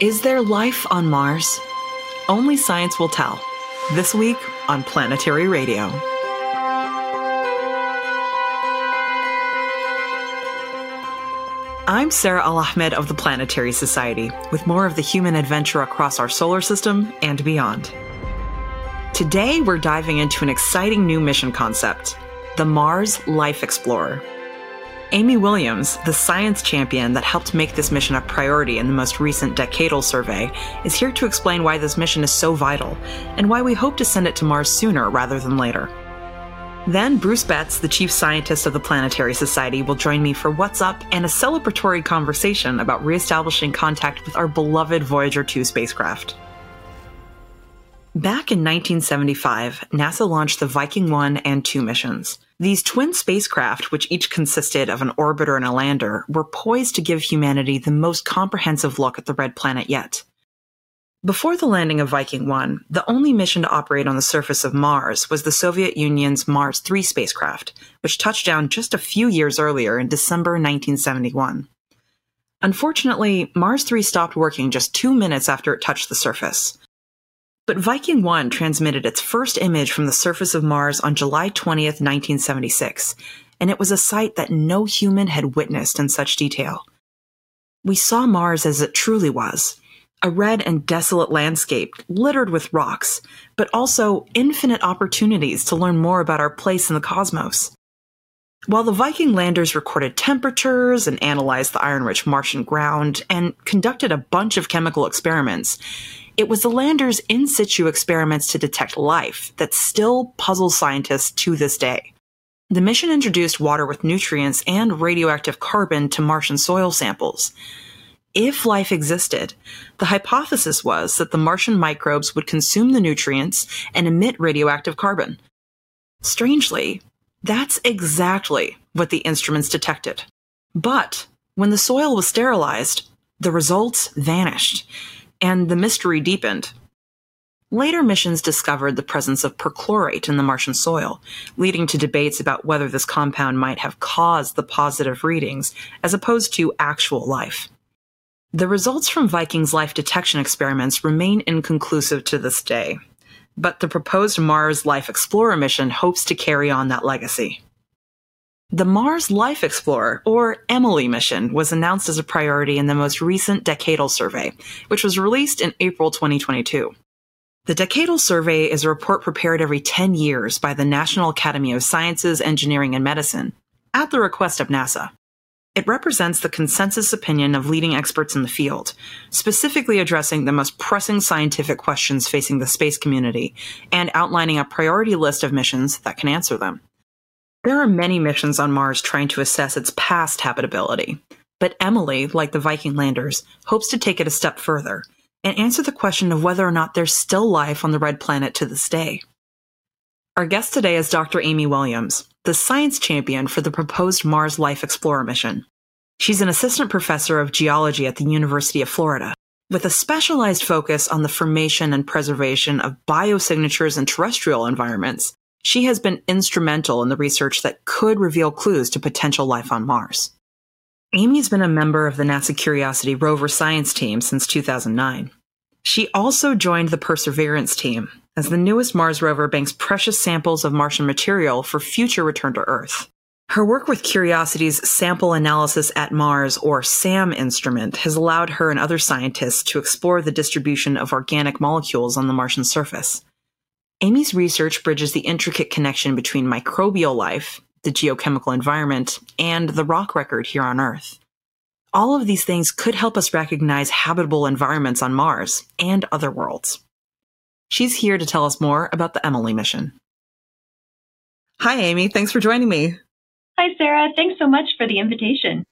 Is there life on Mars? Only science will tell. This week on Planetary Radio. I'm Sarah Al Ahmed of the Planetary Society, with more of the human adventure across our solar system and beyond. Today, we're diving into an exciting new mission concept the Mars Life Explorer. Amy Williams, the science champion that helped make this mission a priority in the most recent decadal survey, is here to explain why this mission is so vital and why we hope to send it to Mars sooner rather than later. Then, Bruce Betts, the chief scientist of the Planetary Society, will join me for What's Up and a celebratory conversation about reestablishing contact with our beloved Voyager 2 spacecraft. Back in 1975, NASA launched the Viking 1 and 2 missions. These twin spacecraft, which each consisted of an orbiter and a lander, were poised to give humanity the most comprehensive look at the red planet yet. Before the landing of Viking 1, the only mission to operate on the surface of Mars was the Soviet Union's Mars 3 spacecraft, which touched down just a few years earlier in December 1971. Unfortunately, Mars 3 stopped working just two minutes after it touched the surface. But Viking 1 transmitted its first image from the surface of Mars on July 20th, 1976, and it was a sight that no human had witnessed in such detail. We saw Mars as it truly was a red and desolate landscape littered with rocks, but also infinite opportunities to learn more about our place in the cosmos. While the Viking landers recorded temperatures and analyzed the iron rich Martian ground and conducted a bunch of chemical experiments, it was the lander's in situ experiments to detect life that still puzzle scientists to this day. The mission introduced water with nutrients and radioactive carbon to Martian soil samples. If life existed, the hypothesis was that the Martian microbes would consume the nutrients and emit radioactive carbon. Strangely, that's exactly what the instruments detected. But when the soil was sterilized, the results vanished and the mystery deepened. Later missions discovered the presence of perchlorate in the Martian soil, leading to debates about whether this compound might have caused the positive readings as opposed to actual life. The results from Viking's life detection experiments remain inconclusive to this day, but the proposed Mars Life Explorer mission hopes to carry on that legacy. The Mars Life Explorer, or EMILY mission, was announced as a priority in the most recent decadal survey, which was released in April 2022. The Decadal Survey is a report prepared every 10 years by the National Academy of Sciences, Engineering, and Medicine, at the request of NASA. It represents the consensus opinion of leading experts in the field, specifically addressing the most pressing scientific questions facing the space community and outlining a priority list of missions that can answer them. There are many missions on Mars trying to assess its past habitability, but EMILY, like the Viking landers, hopes to take it a step further and answer the question of whether or not there's still life on the red planet to this day. Our guest today is Dr. Amy Williams, the science champion for the proposed Mars Life Explorer mission. She's an assistant professor of geology at the University of Florida, with a specialized focus on the formation and preservation of biosignatures in terrestrial environments she has been instrumental in the research that could reveal clues to potential life on Mars. Amy's been a member of the NASA Curiosity rover science team since 2009. She also joined the Perseverance team as the newest Mars rover banks precious samples of Martian material for future return to Earth. Her work with Curiosity's Sample Analysis at Mars, or SAM instrument, has allowed her and other scientists to explore the distribution of organic molecules on the Martian surface. Amy's research bridges the intricate connection between microbial life, the geochemical environment, and the rock record here on Earth. All of these things could help us recognize habitable environments on Mars and other worlds. She's here to tell us more about the EMILY mission. Hi, Amy. Thanks for joining me. Hi, Sarah. Thanks so much for the invitation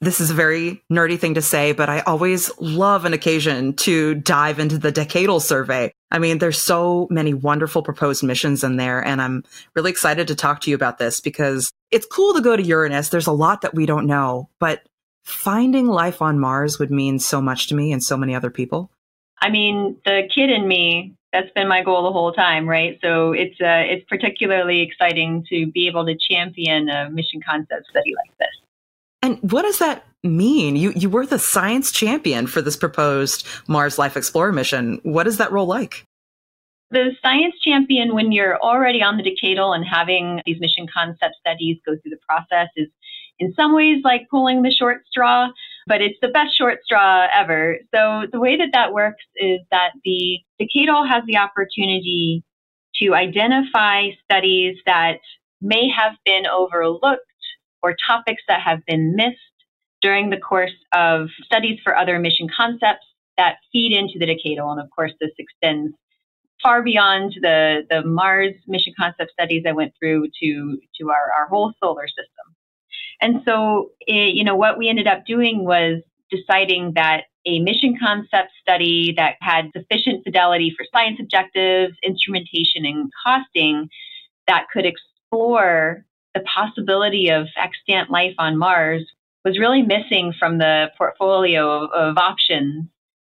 this is a very nerdy thing to say, but I always love an occasion to dive into the decadal survey. I mean, there's so many wonderful proposed missions in there, and I'm really excited to talk to you about this because it's cool to go to Uranus. There's a lot that we don't know, but finding life on Mars would mean so much to me and so many other people. I mean, the kid in me, that's been my goal the whole time, right? So it's uh, it's particularly exciting to be able to champion a mission concept study like this. And what does that mean? You you were the science champion for this proposed Mars Life Explorer mission. What is that role like? The science champion, when you're already on the decadal and having these mission concept studies go through the process, is in some ways like pulling the short straw, but it's the best short straw ever. So the way that that works is that the decadal has the opportunity to identify studies that may have been overlooked or topics that have been missed during the course of studies for other mission concepts that feed into the decadal. And of course, this extends far beyond the, the Mars mission concept studies I went through to, to our, our whole solar system. And so, it, you know, what we ended up doing was deciding that a mission concept study that had sufficient fidelity for science objectives, instrumentation, and costing that could explore the possibility of extant life on Mars was really missing from the portfolio of, of options.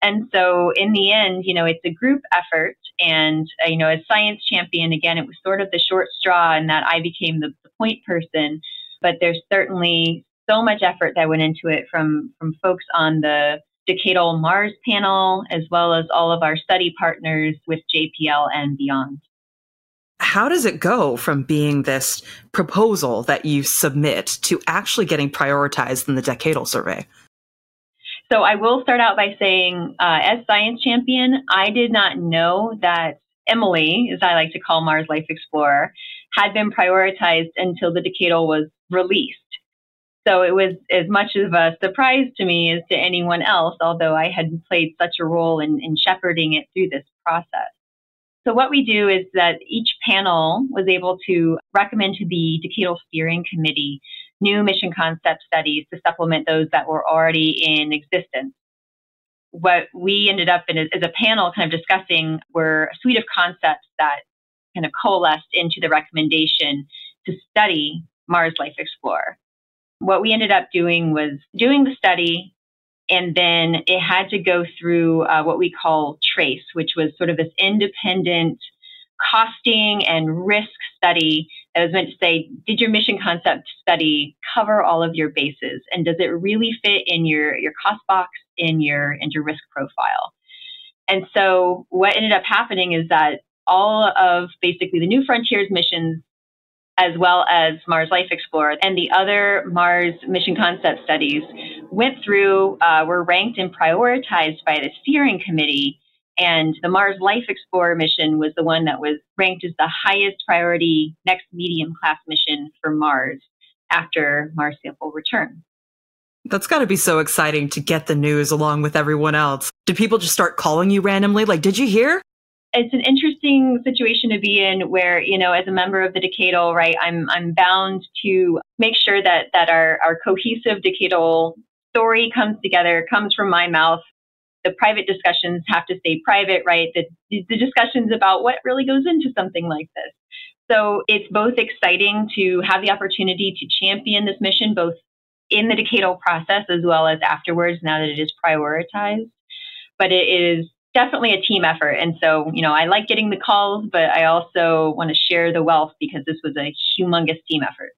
And so, in the end, you know, it's a group effort. And, uh, you know, as science champion, again, it was sort of the short straw and that I became the, the point person. But there's certainly so much effort that went into it from, from folks on the Decadal Mars panel, as well as all of our study partners with JPL and beyond how does it go from being this proposal that you submit to actually getting prioritized in the decadal survey? So I will start out by saying, uh, as science champion, I did not know that Emily, as I like to call Mars Life Explorer, had been prioritized until the decadal was released. So it was as much of a surprise to me as to anyone else, although I had played such a role in, in shepherding it through this process. So what we do is that each panel was able to recommend to the Decadal Steering Committee new mission concept studies to supplement those that were already in existence. What we ended up in as a panel kind of discussing were a suite of concepts that kind of coalesced into the recommendation to study Mars Life Explorer. What we ended up doing was doing the study, and then it had to go through uh, what we call TRACE, which was sort of this independent costing and risk study that was meant to say, did your mission concept study cover all of your bases? And does it really fit in your, your cost box, in your, in your risk profile? And so what ended up happening is that all of basically the New Frontiers missions as well as Mars Life Explorer and the other Mars mission concept studies went through, uh, were ranked and prioritized by the steering committee. And the Mars Life Explorer mission was the one that was ranked as the highest priority next medium class mission for Mars after Mars sample return. That's got to be so exciting to get the news along with everyone else. Do people just start calling you randomly? Like, did you hear? It's an interesting situation to be in where you know as a member of the decadal right i'm i'm bound to make sure that that our our cohesive decadal story comes together comes from my mouth. The private discussions have to stay private right? The, the discussions about what really goes into something like this. So it's both exciting to have the opportunity to champion this mission both in the decadal process as well as afterwards now that it is prioritized. But it is definitely a team effort. And so, you know, I like getting the calls, but I also want to share the wealth because this was a humongous team effort.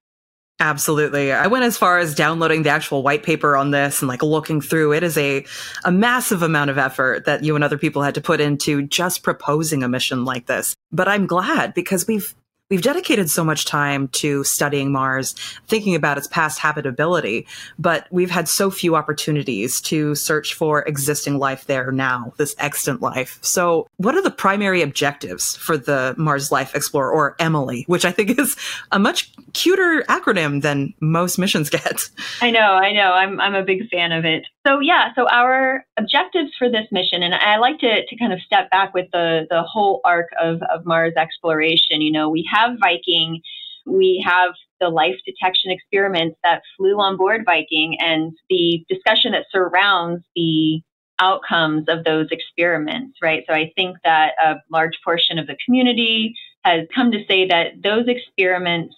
Absolutely. I went as far as downloading the actual white paper on this and like looking through it is a, a massive amount of effort that you and other people had to put into just proposing a mission like this. But I'm glad because we've We've dedicated so much time to studying Mars, thinking about its past habitability, but we've had so few opportunities to search for existing life there now, this extant life. So, what are the primary objectives for the Mars Life Explorer, or Emily, which I think is a much cuter acronym than most missions get? I know, I know. I'm, I'm a big fan of it. So, yeah, so our objectives for this mission, and I like to, to kind of step back with the, the whole arc of, of Mars exploration. You know, we have have Viking, we have the life detection experiments that flew on board Viking and the discussion that surrounds the outcomes of those experiments, right? So I think that a large portion of the community has come to say that those experiments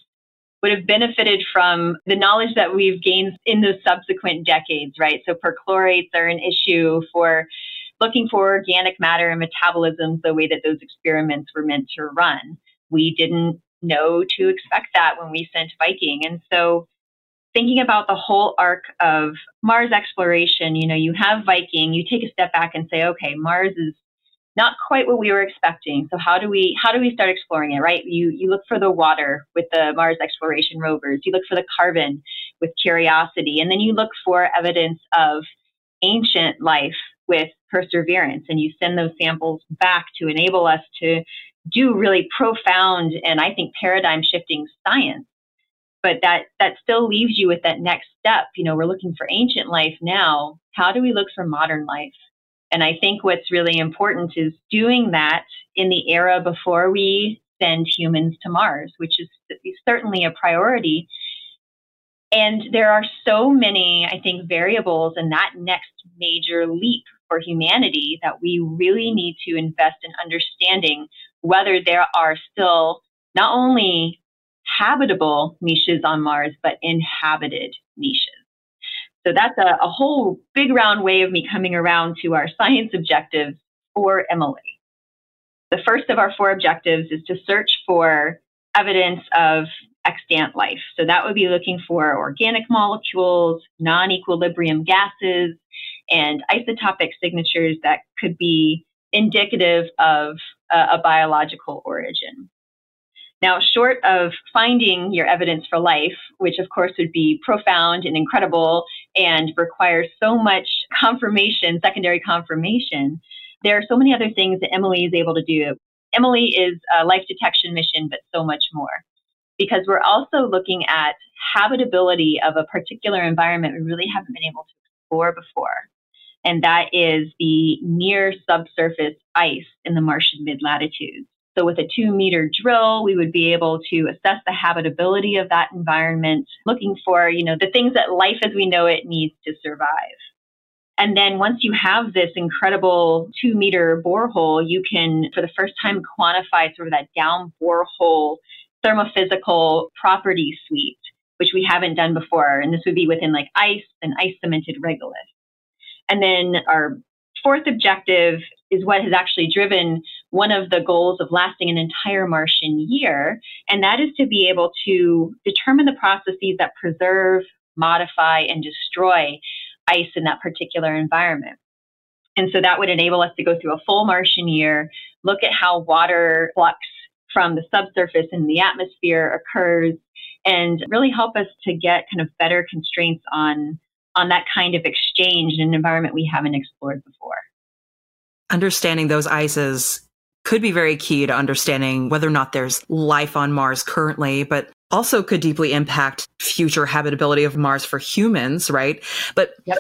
would have benefited from the knowledge that we've gained in those subsequent decades, right? So perchlorates are an issue for looking for organic matter and metabolism the way that those experiments were meant to run we didn't know to expect that when we sent Viking. And so thinking about the whole arc of Mars exploration, you know, you have Viking, you take a step back and say, okay, Mars is not quite what we were expecting. So how do we how do we start exploring it, right? You you look for the water with the Mars exploration rovers, you look for the carbon with Curiosity, and then you look for evidence of ancient life with Perseverance, and you send those samples back to enable us to do really profound and I think paradigm shifting science. But that that still leaves you with that next step. You know, we're looking for ancient life now. How do we look for modern life? And I think what's really important is doing that in the era before we send humans to Mars, which is certainly a priority. And there are so many, I think, variables in that next major leap for humanity that we really need to invest in understanding whether there are still not only habitable niches on Mars, but inhabited niches. So that's a, a whole big round way of me coming around to our science objectives for Emily. The first of our four objectives is to search for evidence of extant life. So that would be looking for organic molecules, non equilibrium gases, and isotopic signatures that could be indicative of a, a biological origin. Now, short of finding your evidence for life, which of course would be profound and incredible and requires so much confirmation, secondary confirmation, there are so many other things that Emily is able to do. Emily is a life detection mission, but so much more. Because we're also looking at habitability of a particular environment we really haven't been able to explore before. And that is the near subsurface ice in the Martian mid latitudes. So with a two meter drill, we would be able to assess the habitability of that environment, looking for, you know, the things that life as we know it needs to survive. And then once you have this incredible two meter borehole, you can, for the first time, quantify sort of that down borehole thermophysical property suite, which we haven't done before. And this would be within like ice and ice cemented regolith. And then our fourth objective is what has actually driven one of the goals of lasting an entire Martian year, and that is to be able to determine the processes that preserve, modify, and destroy ice in that particular environment. And so that would enable us to go through a full Martian year, look at how water flux from the subsurface in the atmosphere occurs, and really help us to get kind of better constraints on on that kind of exchange in an environment we haven't explored before. Understanding those ices could be very key to understanding whether or not there's life on Mars currently, but also could deeply impact future habitability of Mars for humans, right? But yep.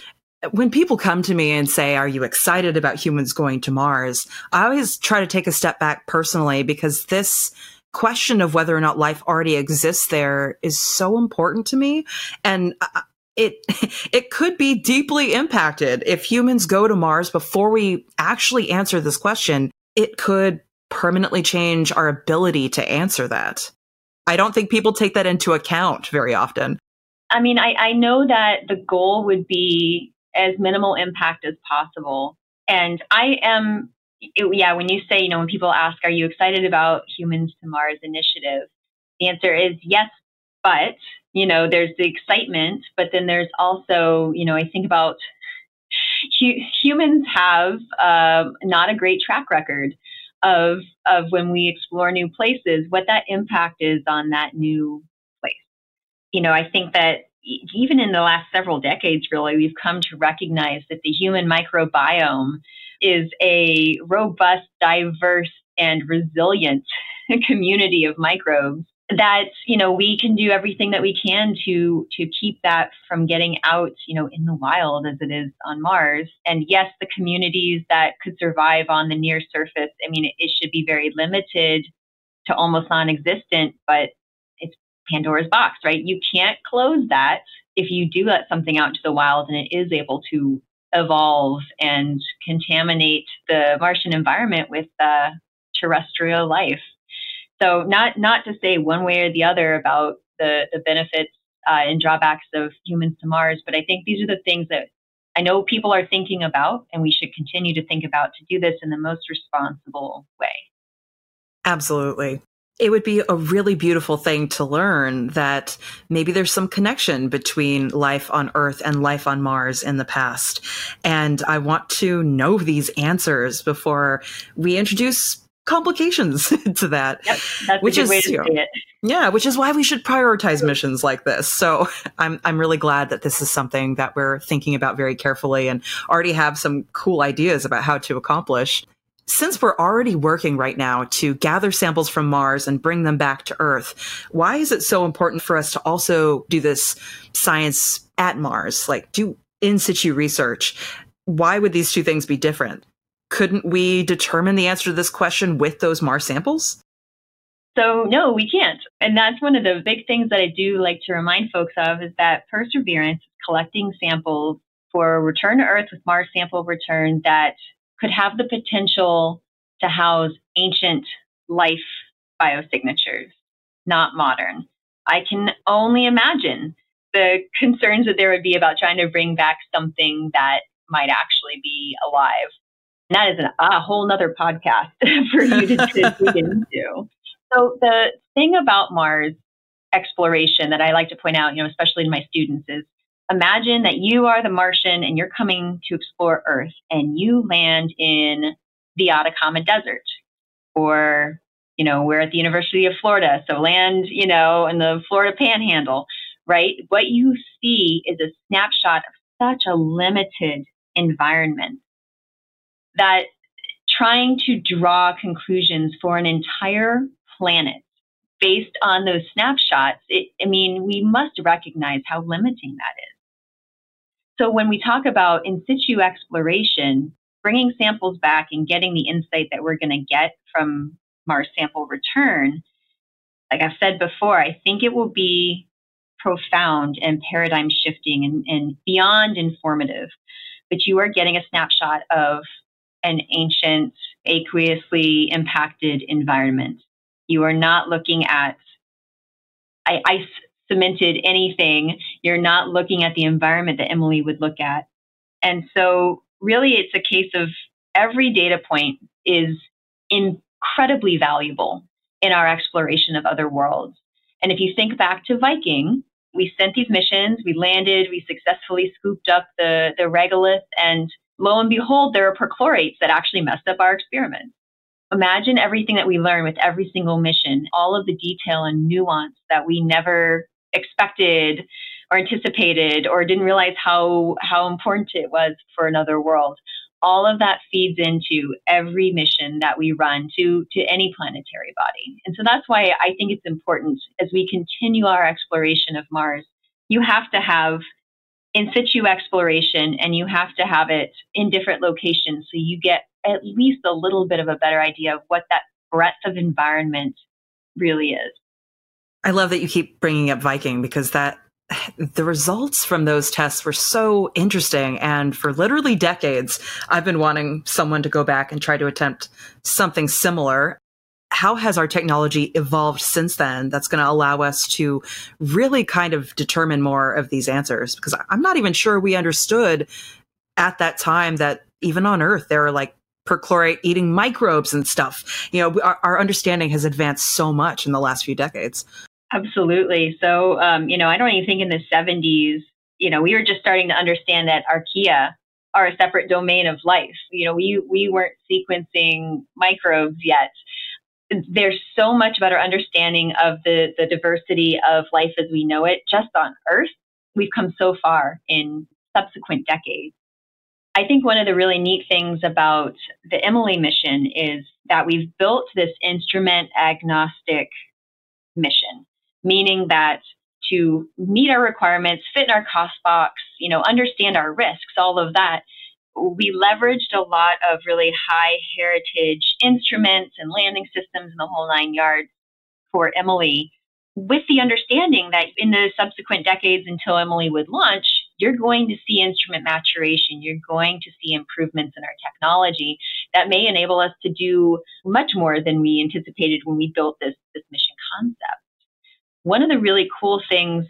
when people come to me and say, Are you excited about humans going to Mars? I always try to take a step back personally because this question of whether or not life already exists there is so important to me. And it it could be deeply impacted if humans go to Mars before we actually answer this question. It could permanently change our ability to answer that. I don't think people take that into account very often. I mean, I, I know that the goal would be as minimal impact as possible. And I am, yeah, when you say, you know, when people ask, are you excited about Humans to Mars initiative? The answer is yes, but you know, there's the excitement, but then there's also, you know, I think about hu- humans have uh, not a great track record of of when we explore new places, what that impact is on that new place. You know, I think that even in the last several decades, really, we've come to recognize that the human microbiome is a robust, diverse, and resilient community of microbes that you know we can do everything that we can to to keep that from getting out you know in the wild as it is on mars. And yes the communities that could survive on the near surface i mean it, should be very limited to almost non-existent but it's pandora's box right? You can't close that if you do let something out into the wild and it is able to evolve and contaminate the martian environment with uh, terrestrial life so not not to say one way or the other about the the benefits uh, and drawbacks of humans to Mars, but I think these are the things that I know people are thinking about, and we should continue to think about to do this in the most responsible way. Absolutely. it would be a really beautiful thing to learn that maybe there's some connection between life on Earth and life on Mars in the past. And I want to know these answers before we introduce complications to that. Yep, which is, way to you know, it. Yeah, which is why we should prioritize missions like this. So I'm I'm really glad that this is something that we're thinking about very carefully and already have some cool ideas about how to accomplish since we're already working right now to gather samples from Mars and bring them back to Earth, why is it so important for us to also do this science at Mars, like do in situ research? Why would these two things be different? Couldn't we determine the answer to this question with those Mars samples? So, no, we can't. And that's one of the big things that I do like to remind folks of is that Perseverance collecting samples for return to Earth with Mars sample return that could have the potential to house ancient life biosignatures, not modern. I can only imagine the concerns that there would be about trying to bring back something that might actually be alive. And that is an, a whole nother podcast for you to, to dig into. So the thing about Mars exploration that I like to point out, you know, especially to my students is imagine that you are the Martian and you're coming to explore Earth and you land in the Atacama Desert or you know, we're at the University of Florida, so land, you know, in the Florida panhandle, right? What you see is a snapshot of such a limited environment that trying to draw conclusions for an entire planet based on those snapshots, it, I mean, we must recognize how limiting that is. So when we talk about in situ exploration, bringing samples back and getting the insight that we're going to get from Mars sample return, like I've said before, I think it will be profound and paradigm shifting and, and beyond informative. But you are getting a snapshot of an ancient, aqueously impacted environment. You are not looking at I, I cemented anything. You're not looking at the environment that Emily would look at. And so, really, it's a case of every data point is incredibly valuable in our exploration of other worlds. And if you think back to Viking, we sent these missions, we landed, we successfully scooped up the, the regolith, and lo and behold, there are perchlorates that actually messed up our experiments. Imagine everything that we learn with every single mission, all of the detail and nuance that we never expected or anticipated or didn't realize how how important it was for another world all of that feeds into every mission that we run to to any planetary body and so that's why i think it's important as we continue our exploration of mars you have to have in situ exploration and you have to have it in different locations so you get at least a little bit of a better idea of what that breadth of environment really is I love that you keep bringing up Viking because that the results from those tests were so interesting. And for literally decades, I've been wanting someone to go back and try to attempt something similar. How has our technology evolved since then that's going to allow us to really kind of determine more of these answers? Because I'm not even sure we understood at that time that even on Earth, there are like perchlorate eating microbes and stuff. You know, our, our understanding has advanced so much in the last few decades. Absolutely. So, um, you know, I don't even think in the 70s, you know, we were just starting to understand that archaea are a separate domain of life. You know, we, we weren't sequencing microbes yet. There's so much our understanding of the, the diversity of life as we know it just on Earth. We've come so far in subsequent decades. I think one of the really neat things about the Emily mission is that we've built this instrument agnostic mission meaning that to meet our requirements, fit in our cost box, you know, understand our risks, all of that, we leveraged a lot of really high heritage instruments and landing systems in the whole nine yards for Emily, with the understanding that in the subsequent decades until Emily would launch, you're going to see instrument maturation. You're going to see improvements in our technology that may enable us to do much more than we anticipated when we built this, this mission concept one of the really cool things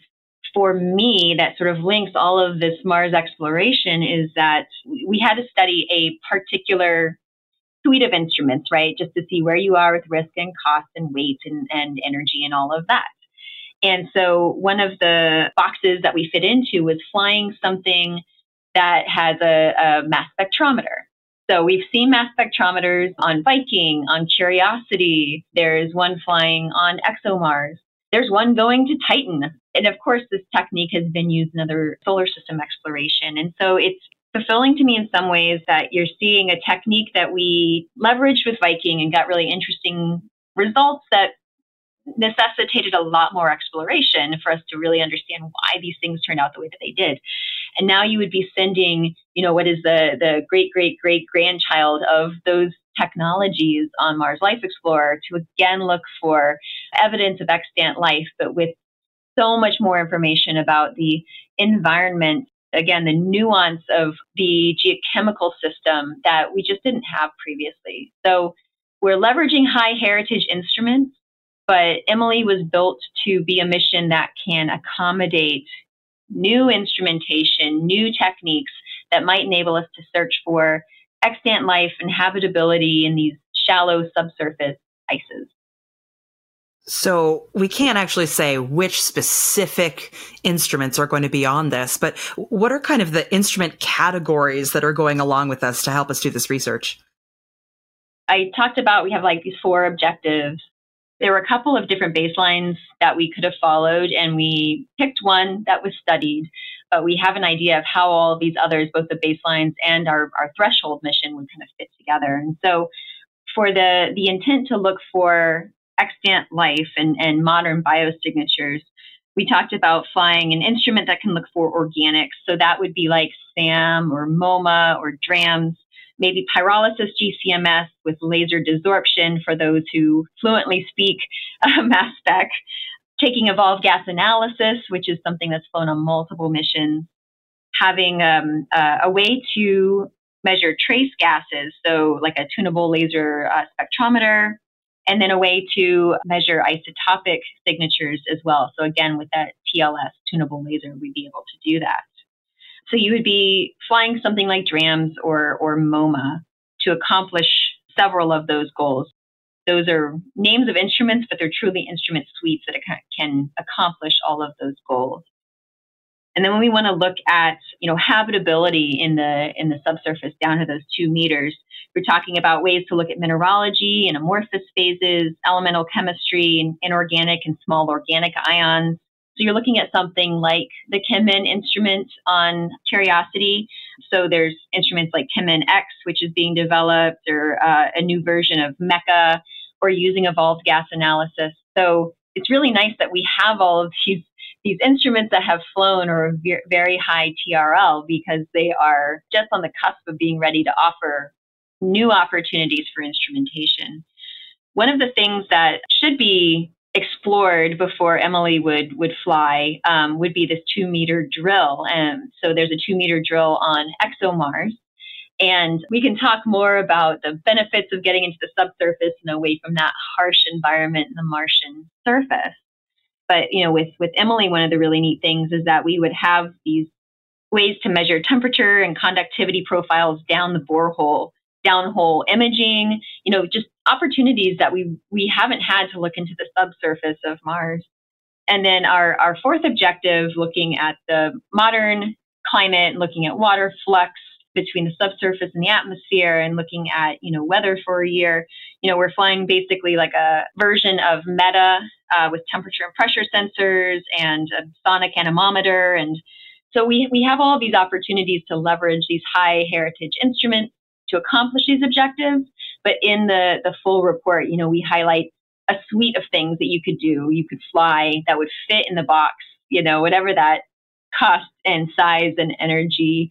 for me that sort of links all of this Mars exploration is that we had to study a particular suite of instruments, right? Just to see where you are with risk and cost and weight and, and energy and all of that. And so one of the boxes that we fit into was flying something that has a, a mass spectrometer. So we've seen mass spectrometers on Viking, on Curiosity. There's one flying on ExoMars. There's one going to Titan. And of course, this technique has been used in other solar system exploration. And so it's fulfilling to me in some ways that you're seeing a technique that we leveraged with Viking and got really interesting results that necessitated a lot more exploration for us to really understand why these things turned out the way that they did. And now you would be sending, you know, what is the the great great great grandchild of those technologies on Mars Life Explorer to again look for evidence of extant life, but with so much more information about the environment again, the nuance of the geochemical system that we just didn't have previously. So we're leveraging high heritage instruments, but Emily was built to be a mission that can accommodate new instrumentation, new techniques that might enable us to search for extant life and habitability in these shallow subsurface ices. So we can't actually say which specific instruments are going to be on this, but what are kind of the instrument categories that are going along with us to help us do this research? I talked about we have like these four objectives. There were a couple of different baselines that we could have followed, and we picked one that was studied, but we have an idea of how all of these others, both the baselines and our, our threshold mission, would kind of fit together. And so for the, the intent to look for extant life and, and modern biosignatures, we talked about flying an instrument that can look for organics. So that would be like SAM or MOMA or DRAMS, maybe pyrolysis GCMS with laser desorption for those who fluently speak uh, mass spec, taking evolved gas analysis, which is something that's flown on multiple missions, having um, uh, a way to measure trace gases, so like a tunable laser uh, spectrometer, and then a way to measure isotopic signatures as well. So again, with that TLS tunable laser, we'd be able to do that. So you would be flying something like DRAMS or, or MOMA to accomplish several of those goals. Those are names of instruments, but they're truly instrument suites that can accomplish all of those goals. And then when we want to look at, you know, habitability in the in the subsurface down to those two meters, we're talking about ways to look at mineralogy and amorphous phases, elemental chemistry, and inorganic and small organic ions. So you're looking at something like the CheMin instrument on Curiosity. So there's instruments like CheMin X, which is being developed, or uh, a new version of MECA, or using evolved gas analysis. So it's really nice that we have all of these these instruments that have flown are very high TRL because they are just on the cusp of being ready to offer new opportunities for instrumentation. One of the things that should be explored before Emily would would fly um, would be this two meter drill. And so there's a two meter drill on ExoMars. And we can talk more about the benefits of getting into the subsurface and away from that harsh environment in the Martian surface. But you know, with with Emily, one of the really neat things is that we would have these ways to measure temperature and conductivity profiles down the borehole downhole imaging, you know, just opportunities that we we haven't had to look into the subsurface of Mars. And then our, our fourth objective, looking at the modern climate, looking at water flux between the subsurface and the atmosphere, and looking at you know weather for a year. You know, we're flying basically like a version of MEDA uh, with temperature and pressure sensors and a sonic anemometer, and so we we have all these opportunities to leverage these high heritage instruments to accomplish these objectives. But in the, the full report, you know, we highlight a suite of things that you could do. You could fly that would fit in the box, you know, whatever that cost and size and energy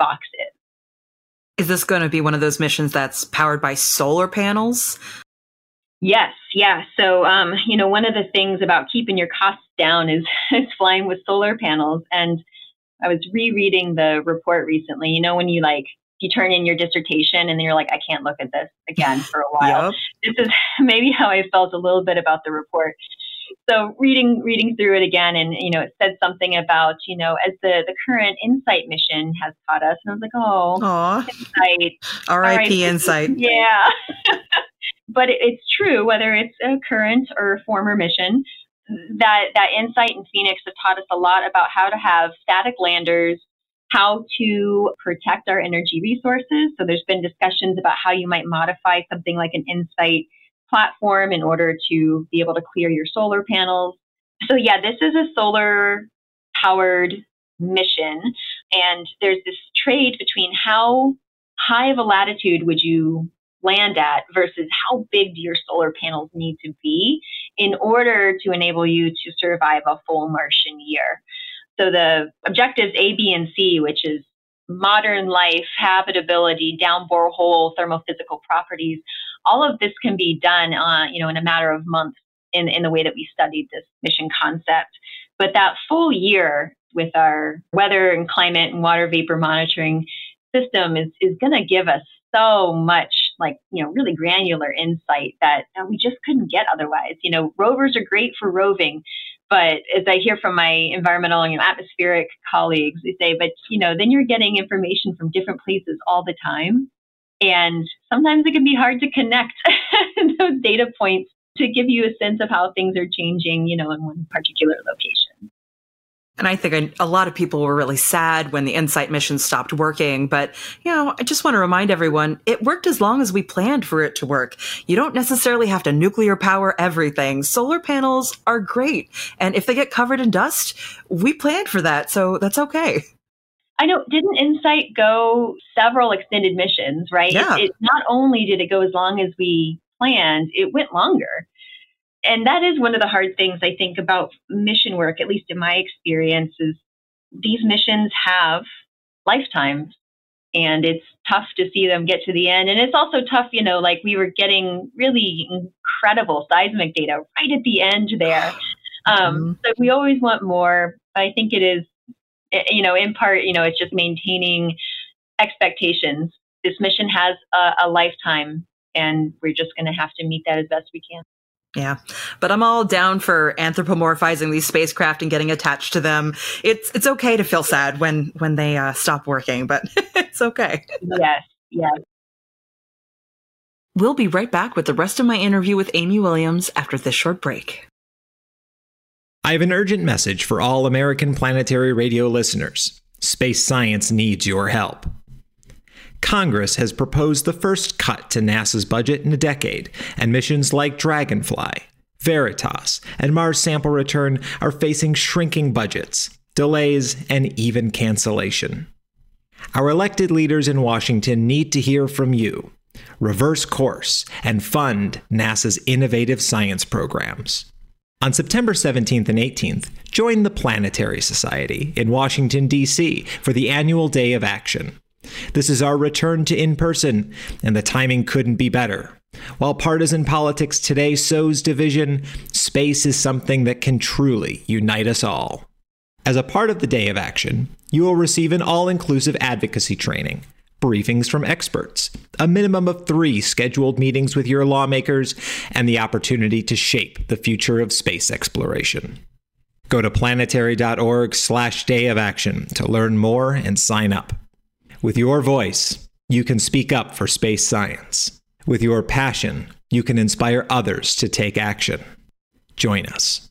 box is. Is this going to be one of those missions that's powered by solar panels? Yes, yeah. So, um, you know, one of the things about keeping your costs down is, is flying with solar panels. And I was rereading the report recently. You know, when you like you turn in your dissertation and then you're like, I can't look at this again for a while. Yep. This is maybe how I felt a little bit about the report. So reading reading through it again, and you know, it said something about you know, as the the current InSight mission has taught us, and I was like, oh, Aww. InSight, R.I.P. InSight. Yeah, but it, it's true whether it's a current or former mission. That that InSight in Phoenix have taught us a lot about how to have static landers how to protect our energy resources. So there's been discussions about how you might modify something like an InSight platform in order to be able to clear your solar panels. So yeah, this is a solar powered mission and there's this trade between how high of a latitude would you land at versus how big do your solar panels need to be in order to enable you to survive a full Martian year. So the objectives A, B, and C, which is modern life, habitability, down borehole, thermophysical properties, all of this can be done, uh, you know, in a matter of months in, in the way that we studied this mission concept. But that full year with our weather and climate and water vapor monitoring system is, is going to give us so much like you know really granular insight that, that we just couldn't get otherwise you know rovers are great for roving but as I hear from my environmental and you know, atmospheric colleagues, they say, but you know, then you're getting information from different places all the time. And sometimes it can be hard to connect those data points to give you a sense of how things are changing, you know, in one particular location. And I think a lot of people were really sad when the InSight mission stopped working. But, you know, I just want to remind everyone it worked as long as we planned for it to work. You don't necessarily have to nuclear power everything. Solar panels are great. And if they get covered in dust, we planned for that. So that's okay. I know, didn't InSight go several extended missions, right? Yeah. It, it, not only did it go as long as we planned, it went longer and that is one of the hard things I think about mission work, at least in my experience, is these missions have lifetimes and it's tough to see them get to the end. And it's also tough, you know, like we were getting really incredible seismic data right at the end there. Um, mm-hmm. So we always want more. but I think it is, you know, in part, you know, it's just maintaining expectations. This mission has a, a lifetime, and we're just going to have to meet that as best we can. Yeah, but I'm all down for anthropomorphizing these spacecraft and getting attached to them. It's it's okay to feel sad when when they uh, stop working, but it's okay. Yes, yes. We'll be right back with the rest of my interview with Amy Williams after this short break. I have an urgent message for all American Planetary Radio listeners. Space science needs your help. Congress has proposed the first cut to NASA's budget in a decade, and missions like Dragonfly, Veritas, and Mars Sample Return are facing shrinking budgets, delays, and even cancellation. Our elected leaders in Washington need to hear from you. Reverse course and fund NASA's innovative science programs. On September 17th and 18th, join the Planetary Society in Washington, D.C. for the annual Day of Action. This is our return to in person, and the timing couldn't be better. While partisan politics today sows division, space is something that can truly unite us all. As a part of the day of action, you will receive an all inclusive advocacy training, briefings from experts, a minimum of three scheduled meetings with your lawmakers, and the opportunity to shape the future of space exploration. Go to planetary.org slash day of action to learn more and sign up. With your voice, you can speak up for space science. With your passion, you can inspire others to take action. Join us.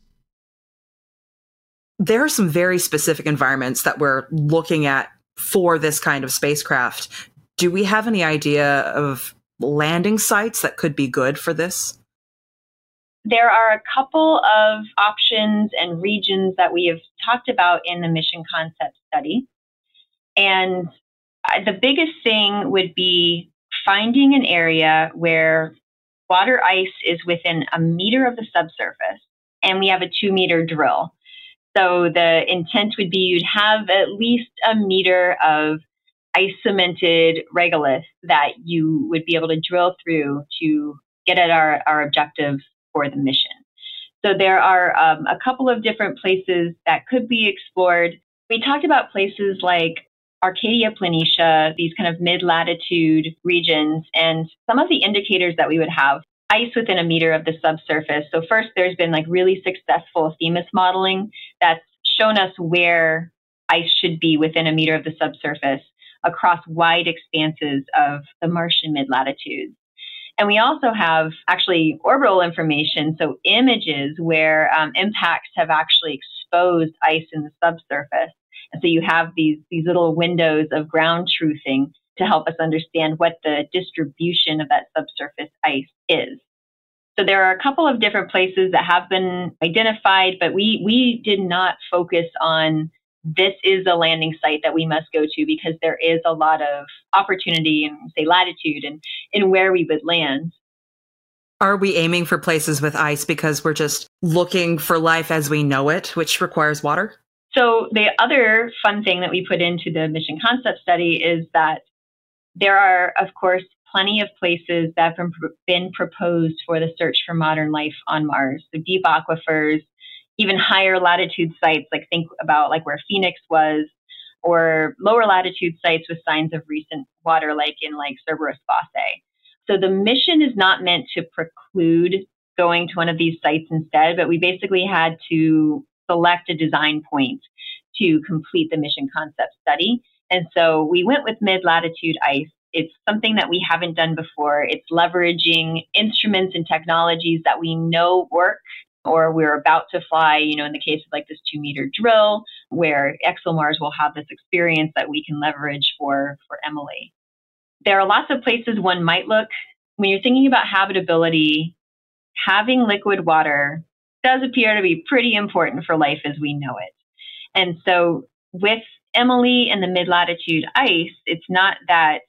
There are some very specific environments that we're looking at for this kind of spacecraft. Do we have any idea of landing sites that could be good for this? There are a couple of options and regions that we have talked about in the mission concept study. And the biggest thing would be finding an area where water ice is within a meter of the subsurface and we have a two meter drill. So the intent would be you'd have at least a meter of ice cemented regolith that you would be able to drill through to get at our, our objective for the mission. So there are um, a couple of different places that could be explored. We talked about places like Arcadia Planitia, these kind of mid latitude regions, and some of the indicators that we would have ice within a meter of the subsurface. So first, there's been like really successful Themis modeling that's shown us where ice should be within a meter of the subsurface across wide expanses of the Martian mid latitudes. And we also have actually orbital information, so images where um, impacts have actually exposed ice in the subsurface. And so you have these, these little windows of ground truthing to help us understand what the distribution of that subsurface ice is. So there are a couple of different places that have been identified, but we, we did not focus on this is a landing site that we must go to because there is a lot of opportunity and say latitude and in where we would land. Are we aiming for places with ice because we're just looking for life as we know it, which requires water? So, the other fun thing that we put into the mission concept study is that there are, of course, plenty of places that have been proposed for the search for modern life on Mars. The deep aquifers, even higher latitude sites, like think about like where Phoenix was, or lower latitude sites with signs of recent water, like in like Cerberus Fossae. So the mission is not meant to preclude going to one of these sites instead, but we basically had to select a design point to complete the mission concept study. And so we went with mid latitude ice. It's something that we haven't done before. It's leveraging instruments and technologies that we know work or we're about to fly, you know, in the case of like this two meter drill, where ExoMars will have this experience that we can leverage for, for Emily. There are lots of places one might look. When you're thinking about habitability, having liquid water does appear to be pretty important for life as we know it. And so with Emily and the mid latitude ice, it's not that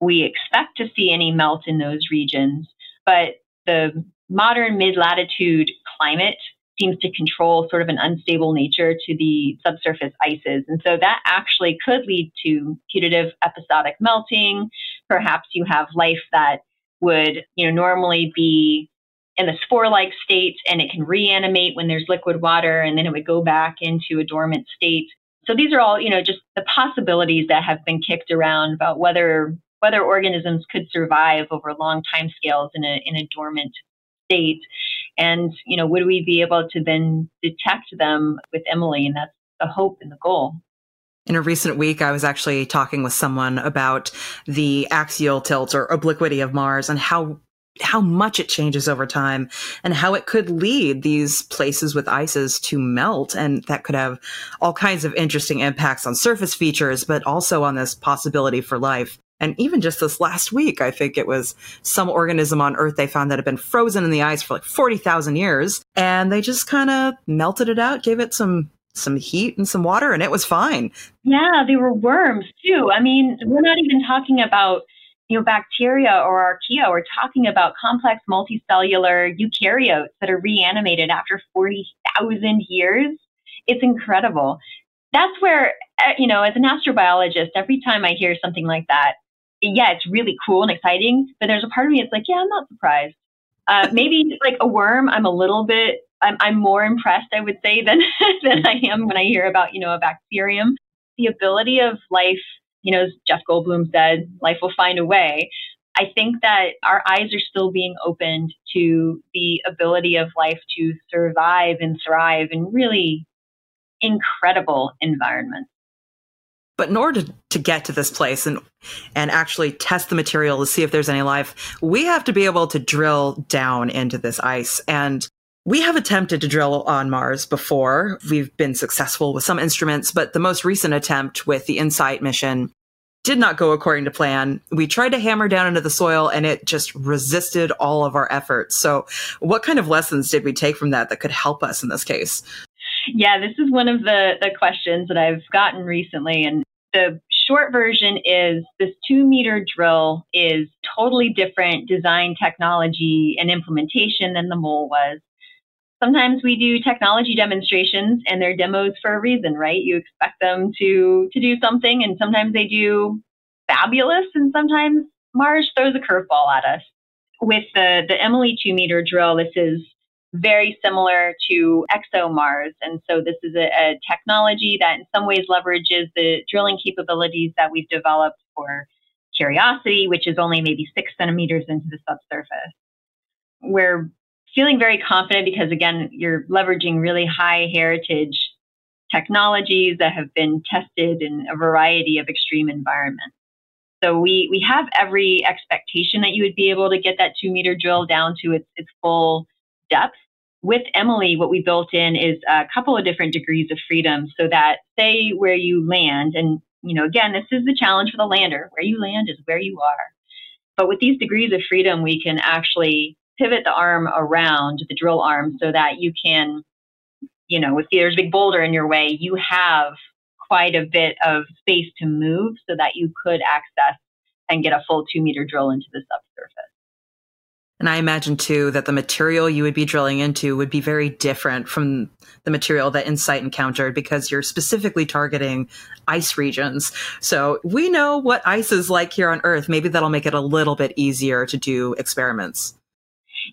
we expect to see any melt in those regions, but the modern mid latitude climate seems to control sort of an unstable nature to the subsurface ices. And so that actually could lead to putative episodic melting. Perhaps you have life that would, you know, normally be in the spore-like state and it can reanimate when there's liquid water and then it would go back into a dormant state. So these are all, you know, just the possibilities that have been kicked around about whether whether organisms could survive over long time scales in a in a dormant state. And, you know, would we be able to then detect them with Emily? And that's the hope and the goal. In a recent week, I was actually talking with someone about the axial tilt or obliquity of Mars and how how much it changes over time and how it could lead these places with ices to melt and that could have all kinds of interesting impacts on surface features but also on this possibility for life and even just this last week, I think it was some organism on Earth they found that had been frozen in the ice for like 40,000 years. And they just kind of melted it out, gave it some some heat and some water, and it was fine. Yeah, they were worms too. I mean, we're not even talking about you know bacteria or archaea. We're talking about complex multicellular eukaryotes that are reanimated after 40,000 years. It's incredible. That's where, uh, you know, as an astrobiologist, every time I hear something like that, yeah, it's really cool and exciting. But there's a part of me that's like, yeah, I'm not surprised. Uh, maybe like a worm, I'm a little bit, I'm, I'm more impressed, I would say, than than I am when I hear about, you know, a bacterium. The ability of life, you know, as Jeff Goldblum said, life will find a way. I think that our eyes are still being opened to the ability of life to survive and thrive in really incredible environments. But in order to get to this place and and actually test the material to see if there's any life, we have to be able to drill down into this ice. And we have attempted to drill on Mars before. We've been successful with some instruments, but the most recent attempt with the InSight mission did not go according to plan. We tried to hammer down into the soil and it just resisted all of our efforts. So, what kind of lessons did we take from that that could help us in this case? Yeah, this is one of the, the questions that I've gotten recently. And the short version is this two meter drill is totally different design technology and implementation than the mole was. Sometimes we do technology demonstrations and they're demos for a reason, right? You expect them to, to do something and sometimes they do fabulous and sometimes Mars throws a curveball at us. With the, the Emily two meter drill, this is very similar to ExoMars. And so this is a, a, technology that in some ways leverages the drilling capabilities that we've developed for Curiosity, which is only maybe six centimeters into the subsurface. we're feeling very confident because again, you're leveraging really high heritage technologies that have been tested in a variety of extreme environments. So we, we have every expectation that you would be able to get that two meter drill down to its, its full depth. With Emily, what we built in is a couple of different degrees of freedom so that say where you land, and you know, again, this is the challenge for the lander. Where you land is where you are. But with these degrees of freedom, we can actually pivot the arm around the drill arm so that you can, you know, if there's a big boulder in your way, you have quite a bit of space to move so that you could access and get a full two meter drill into the subsurface. And I imagine too that the material you would be drilling into would be very different from the material that Insight encountered because you're specifically targeting ice regions. So we know what ice is like here on Earth. Maybe that'll make it a little bit easier to do experiments.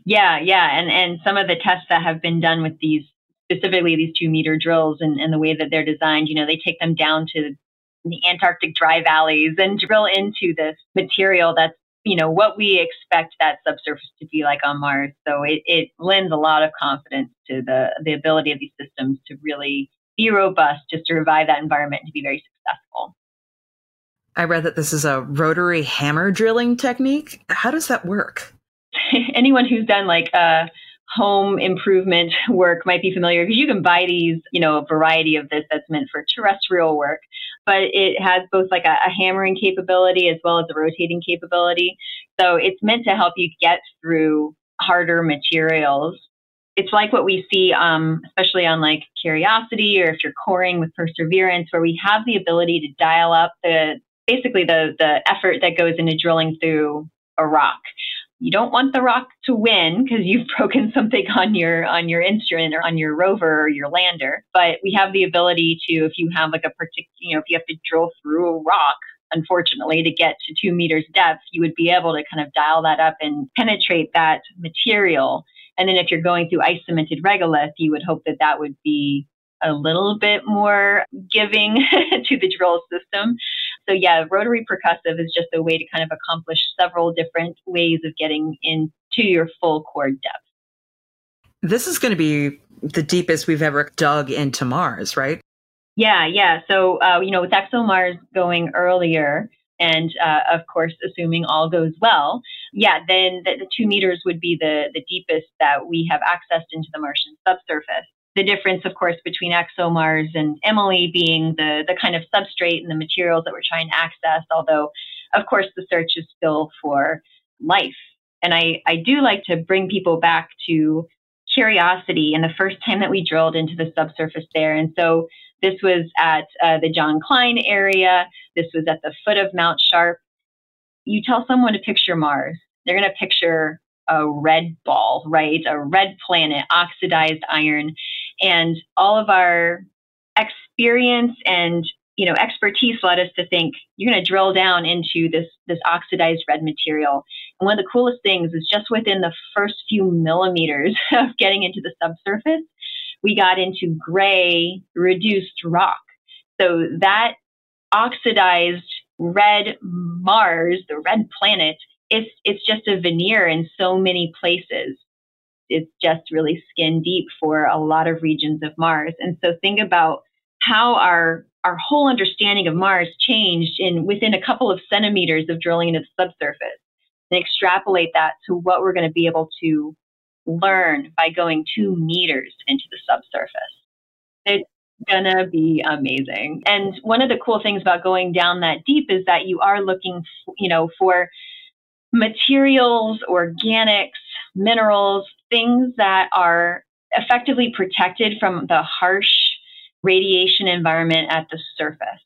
Yeah, yeah. And and some of the tests that have been done with these specifically these two meter drills and, and the way that they're designed, you know, they take them down to the Antarctic dry valleys and drill into this material that's, you know, what we expect that subsurface to be like on Mars. So it, it lends a lot of confidence to the, the ability of these systems to really be robust, just to revive that environment to be very successful. I read that this is a rotary hammer drilling technique. How does that work? Anyone who's done like uh, home improvement work might be familiar because you can buy these, you know, a variety of this that's meant for terrestrial work, but it has both like a, a, hammering capability as well as a rotating capability. So it's meant to help you get through harder materials. It's like what we see, um, especially on like Curiosity or if you're coring with Perseverance, where we have the ability to dial up the basically the the effort that goes into drilling through a rock you don't want the rock to win because you've broken something on your on your instrument or on your rover or your lander but we have the ability to if you have like a particular you know if you have to drill through a rock unfortunately to get to two meters depth you would be able to kind of dial that up and penetrate that material and then if you're going through ice cemented regolith you would hope that that would be a little bit more giving to the drill system. So yeah, rotary percussive is just a way to kind of accomplish several different ways of getting into your full core depth. This is going to be the deepest we've ever dug into Mars, right? Yeah, yeah. So, uh, you know, with ExoMars going earlier, and uh, of course, assuming all goes well, yeah, then the, the, two meters would be the, the deepest that we have accessed into the Martian subsurface the difference, of course, between ExoMars and Emily being the, the kind of substrate and the materials that we're trying to access, although, of course, the search is still for life. And I, I do like to bring people back to curiosity and the first time that we drilled into the subsurface there. And so this was at uh, the John Klein area, this was at the foot of Mount Sharp. You tell someone to picture Mars, they're going to picture a red ball, right? A red planet, oxidized iron. And all of our experience and you know expertise led us to think you're going to drill down into this this oxidized red material and one of the coolest things is just within the first few millimeters of getting into the subsurface we got into gray reduced rock so that oxidized red mars the red planet it's it's just a veneer in so many places. It's just really skin deep for a lot of regions of Mars. And so think about how our our whole understanding of Mars changed in within a couple of centimeters of drilling into the subsurface and extrapolate that to what we're going to be able to learn by going two meters into the subsurface. It's gonna be amazing. And one of the cool things about going down that deep is that you are looking, you know, for materials, organics, minerals, things that are effectively protected from the harsh radiation environment at the surface.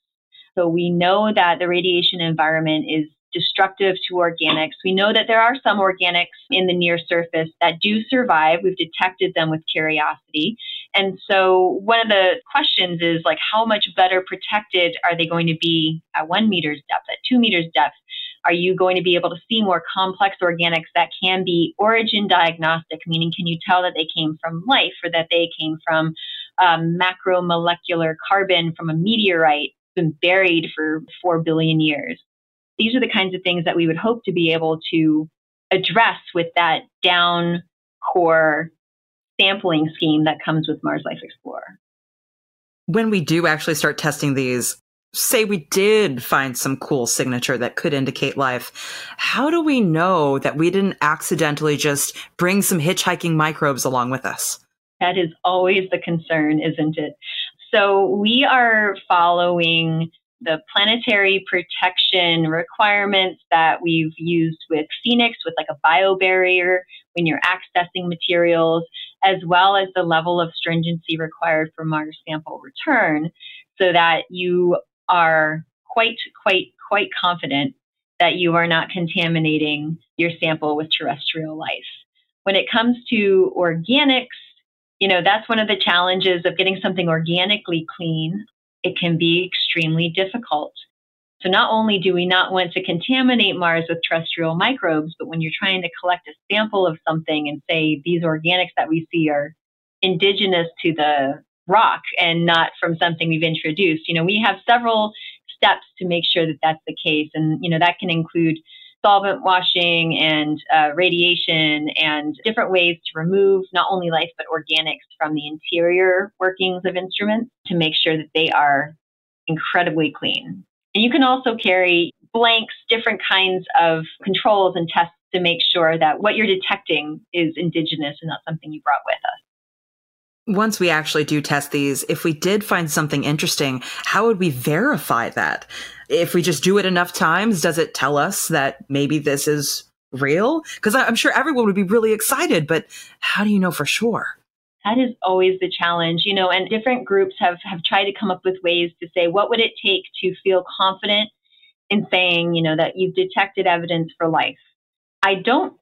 So we know that the radiation environment is destructive to organics. We know that there are some organics in the near surface that do survive. We've detected them with curiosity. And so one of the questions is like, how much better protected are they going to be at one meter's depth, at two meters depth? Are you going to be able to see more complex organics that can be origin diagnostic, meaning can you tell that they came from life or that they came from um, macromolecular carbon from a meteorite that's been buried for 4 billion years? These are the kinds of things that we would hope to be able to address with that down core sampling scheme that comes with Mars Life Explorer. When we do actually start testing these, say we did find some cool signature that could indicate life, how do we know that we didn't accidentally just bring some hitchhiking microbes along with us? That is always the concern, isn't it? So we are following the planetary protection requirements that we've used with Phoenix, with like a biobarrier when you're accessing materials, as well as the level of stringency required for Mars sample return, so that you are quite, quite, quite confident that you are not contaminating your sample with terrestrial life. When it comes to organics, you know, that's one of the challenges of getting something organically clean. It can be extremely difficult. So not only do we not want to contaminate Mars with terrestrial microbes, but when you're trying to collect a sample of something and say these organics that we see are indigenous to the rock and not from something we've introduced, you know, we have several steps to make sure that that's the case. And, you know, that can include solvent washing and uh, radiation and different ways to remove not only life but organics from the interior workings of instruments to make sure that they are incredibly clean. And you can also carry blanks, different kinds of controls and tests to make sure that what you're detecting is indigenous and not something you brought with us once we actually do test these, if we did find something interesting, how would we verify that? If we just do it enough times, does it tell us that maybe this is real? Because I'm sure everyone would be really excited, but how do you know for sure? That is always the challenge, you know, and different groups have, have tried to come up with ways to say, what would it take to feel confident in saying, you know, that you've detected evidence for life? I don't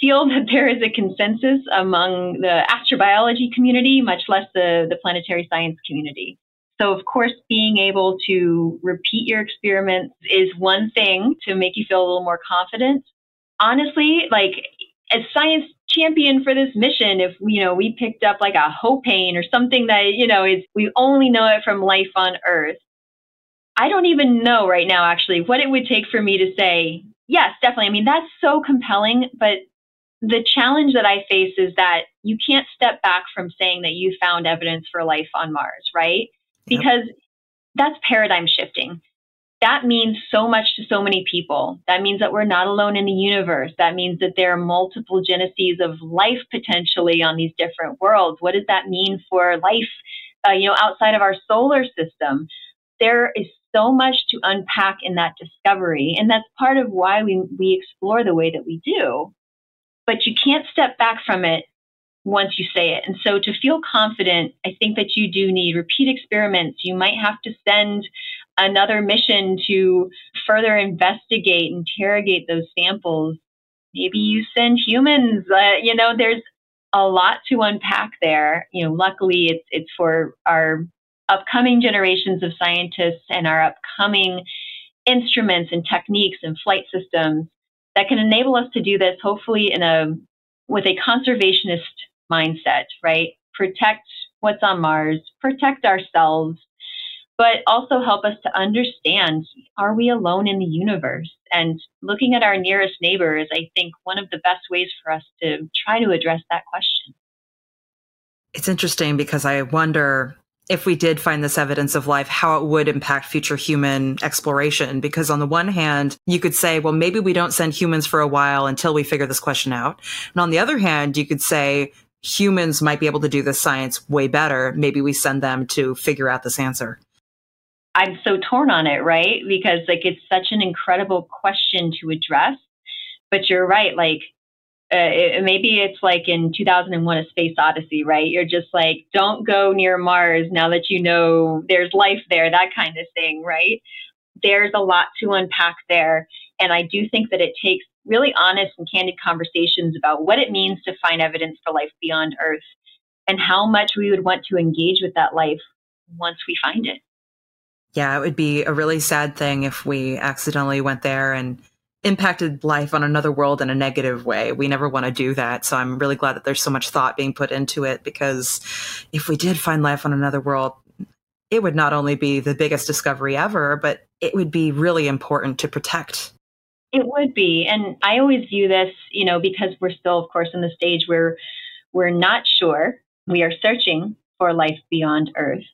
feel that there is a consensus among the astrobiology community, much less the, the planetary science community. So, of course, being able to repeat your experiments is one thing to make you feel a little more confident. Honestly, like as science champion for this mission, if you know we picked up like a hopane or something that you know is we only know it from life on Earth. I don't even know right now actually what it would take for me to say yes, definitely. I mean that's so compelling, but the challenge that I face is that you can't step back from saying that you found evidence for life on Mars, right? Because yep. that's paradigm shifting. That means so much to so many people. That means that we're not alone in the universe. That means that there are multiple geneses of life potentially on these different worlds. What does that mean for life, uh, you know, outside of our solar system? There is so much to unpack in that discovery, and that's part of why we we explore the way that we do but you can't step back from it once you say it. And so to feel confident, I think that you do need repeat experiments. You might have to send another mission to further investigate, interrogate those samples. Maybe you send humans. Uh, you know, there's a lot to unpack there. You know, luckily it's it's for our upcoming generations of scientists and our upcoming instruments and techniques and flight systems that can enable us to do this hopefully in a with a conservationist mindset, right? Protect what's on Mars, protect ourselves, but also help us to understand are we alone in the universe? And looking at our nearest neighbor is, I think, one of the best ways for us to try to address that question. It's interesting because I wonder if we did find this evidence of life, how it would impact future human exploration. Because on the one hand, you could say, well, maybe we don't send humans for a while until we figure this question out. And on the other hand, you could say humans might be able to do this science way better. Maybe we send them to figure out this answer. I'm so torn on it, right? Because like it's such an incredible question to address. But you're right, like uh, it, maybe it's like in 2001 a space odyssey right? You're just like don't go near mars now that you know there's life there that kind of thing right? There's a lot to unpack there. And i do think that it takes really honest and candid conversations about what it means to find evidence for life beyond earth and how much we would want to engage with that life once we find it. Yeah it would be a really sad thing if we accidentally went there and impacted life on another world in a negative way. We never want to do that. So I'm really glad that there's so much thought being put into it because if we did find life on another world, it would not only be the biggest discovery ever, but it would be really important to protect. It would be. And I always view this, you know, because we're still, of course, in the stage where we're not sure. We are searching for life beyond Earth.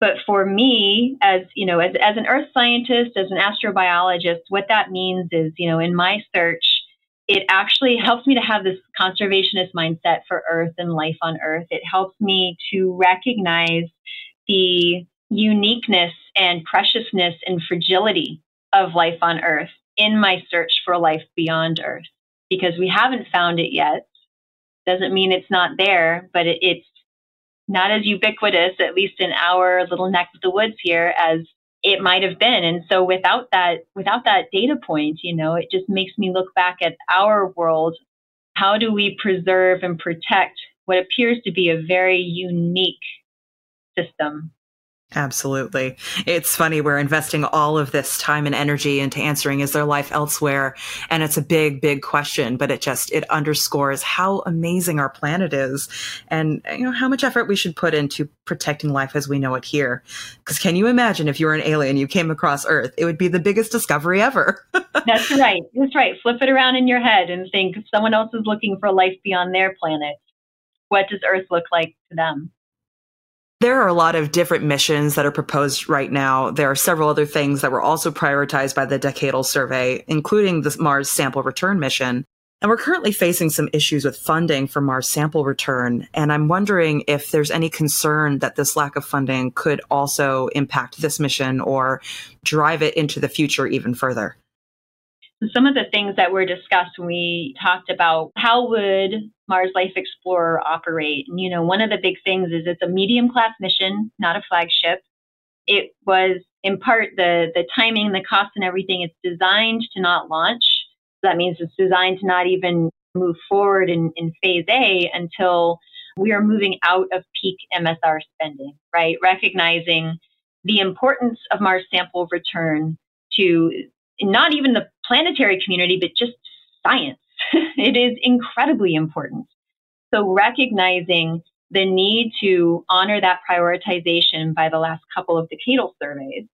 But for me, as you know, as, as an earth scientist, as an astrobiologist, what that means is, you know, in my search, it actually helps me to have this conservationist mindset for Earth and life on Earth. It helps me to recognize the uniqueness and preciousness and fragility of life on Earth in my search for life beyond Earth because we haven't found it yet. Doesn't mean it's not there, but it, it's not as ubiquitous, at least in our little neck of the woods here, as it might have been. And so without that, without that data point, you know, it just makes me look back at our world. How do we preserve and protect what appears to be a very unique system Absolutely. It's funny. We're investing all of this time and energy into answering, is there life elsewhere? And it's a big, big question, but it just, it underscores how amazing our planet is and, you know, how much effort we should put into protecting life as we know it here. Because can you imagine if you were an alien, you came across Earth, it would be the biggest discovery ever. That's right. That's right. Flip it around in your head and think someone else is looking for life beyond their planet. What does Earth look like to them? There are a lot of different missions that are proposed right now. There are several other things that were also prioritized by the decadal survey, including the Mars sample return mission. And we're currently facing some issues with funding for Mars sample return. And I'm wondering if there's any concern that this lack of funding could also impact this mission or drive it into the future even further. Some of the things that were discussed when we talked about how would Mars Life Explorer operate. And, you know, one of the big things is it's a medium class mission, not a flagship. It was in part the, the timing, the cost, and everything. It's designed to not launch. That means it's designed to not even move forward in, in phase A until we are moving out of peak MSR spending, right? Recognizing the importance of Mars sample return to not even the planetary community, but just science it is incredibly important. So recognizing the need to honor that prioritization by the last couple of decadal surveys,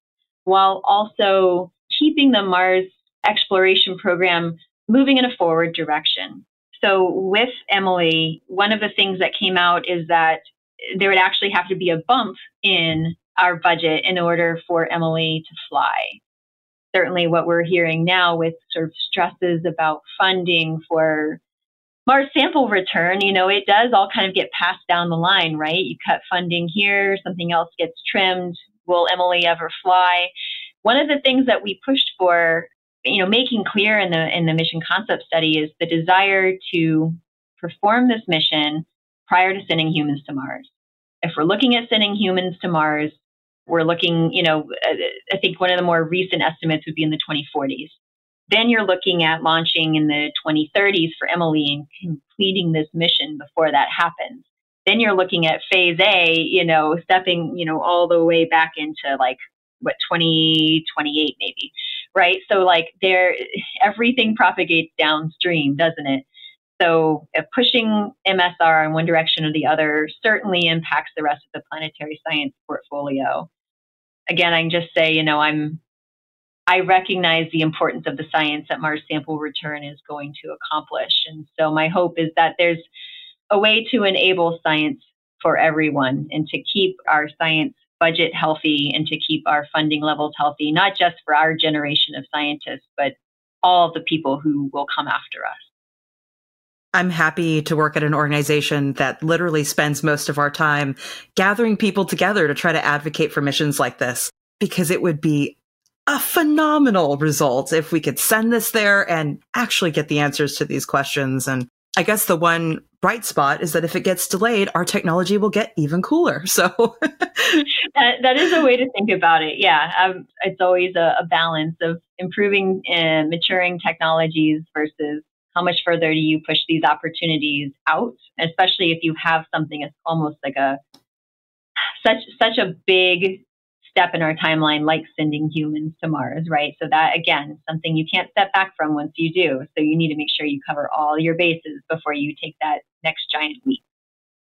while also keeping the Mars exploration program moving in a forward direction. So with Emily, one of the things that came out is that there would actually have to be a bump in our budget in order for Emily to fly certainly what we're hearing now with sort of stresses about funding for Mars sample return, you know, it does all kind of get passed down the line, right? You cut funding here, something else gets trimmed. Will Emily ever fly? One of the things that we pushed for, you know, making clear in the in the mission concept study is the desire to perform this mission prior to sending humans to Mars. If we're looking at sending humans to Mars, we're looking, you know, uh, I think one of the more recent estimates would be in the 2040s. Then you're looking at launching in the 2030s for Emily and completing this mission before that happens. Then you're looking at phase A, you know, stepping, you know, all the way back into like what 2028 maybe, right? So like there, everything propagates downstream, doesn't it? So pushing MSR in one direction or the other certainly impacts the rest of the planetary science portfolio again, I can just say, you know, I'm I recognize the importance of the science that Mars sample return is going to accomplish. And so my hope is that there's a way to enable science for everyone and to keep our science budget healthy and to keep our funding levels healthy, not just for our generation of scientists, but all the people who will come after us. I'm happy to work at an organization that literally spends most of our time gathering people together to try to advocate for missions like this because it would be a phenomenal result if we could send this there and actually get the answers to these questions. And I guess the one bright spot is that if it gets delayed, our technology will get even cooler. So that, that is a way to think about it. Yeah. Um, it's always a, a, balance of improving and maturing technologies versus how much further do you push these opportunities out, especially if you have something that's almost like a such such a big step in our timeline like sending humans to Mars, right? So that again, something you can't step back from once you do. So you need to make sure you cover all your bases before you take that next giant leap.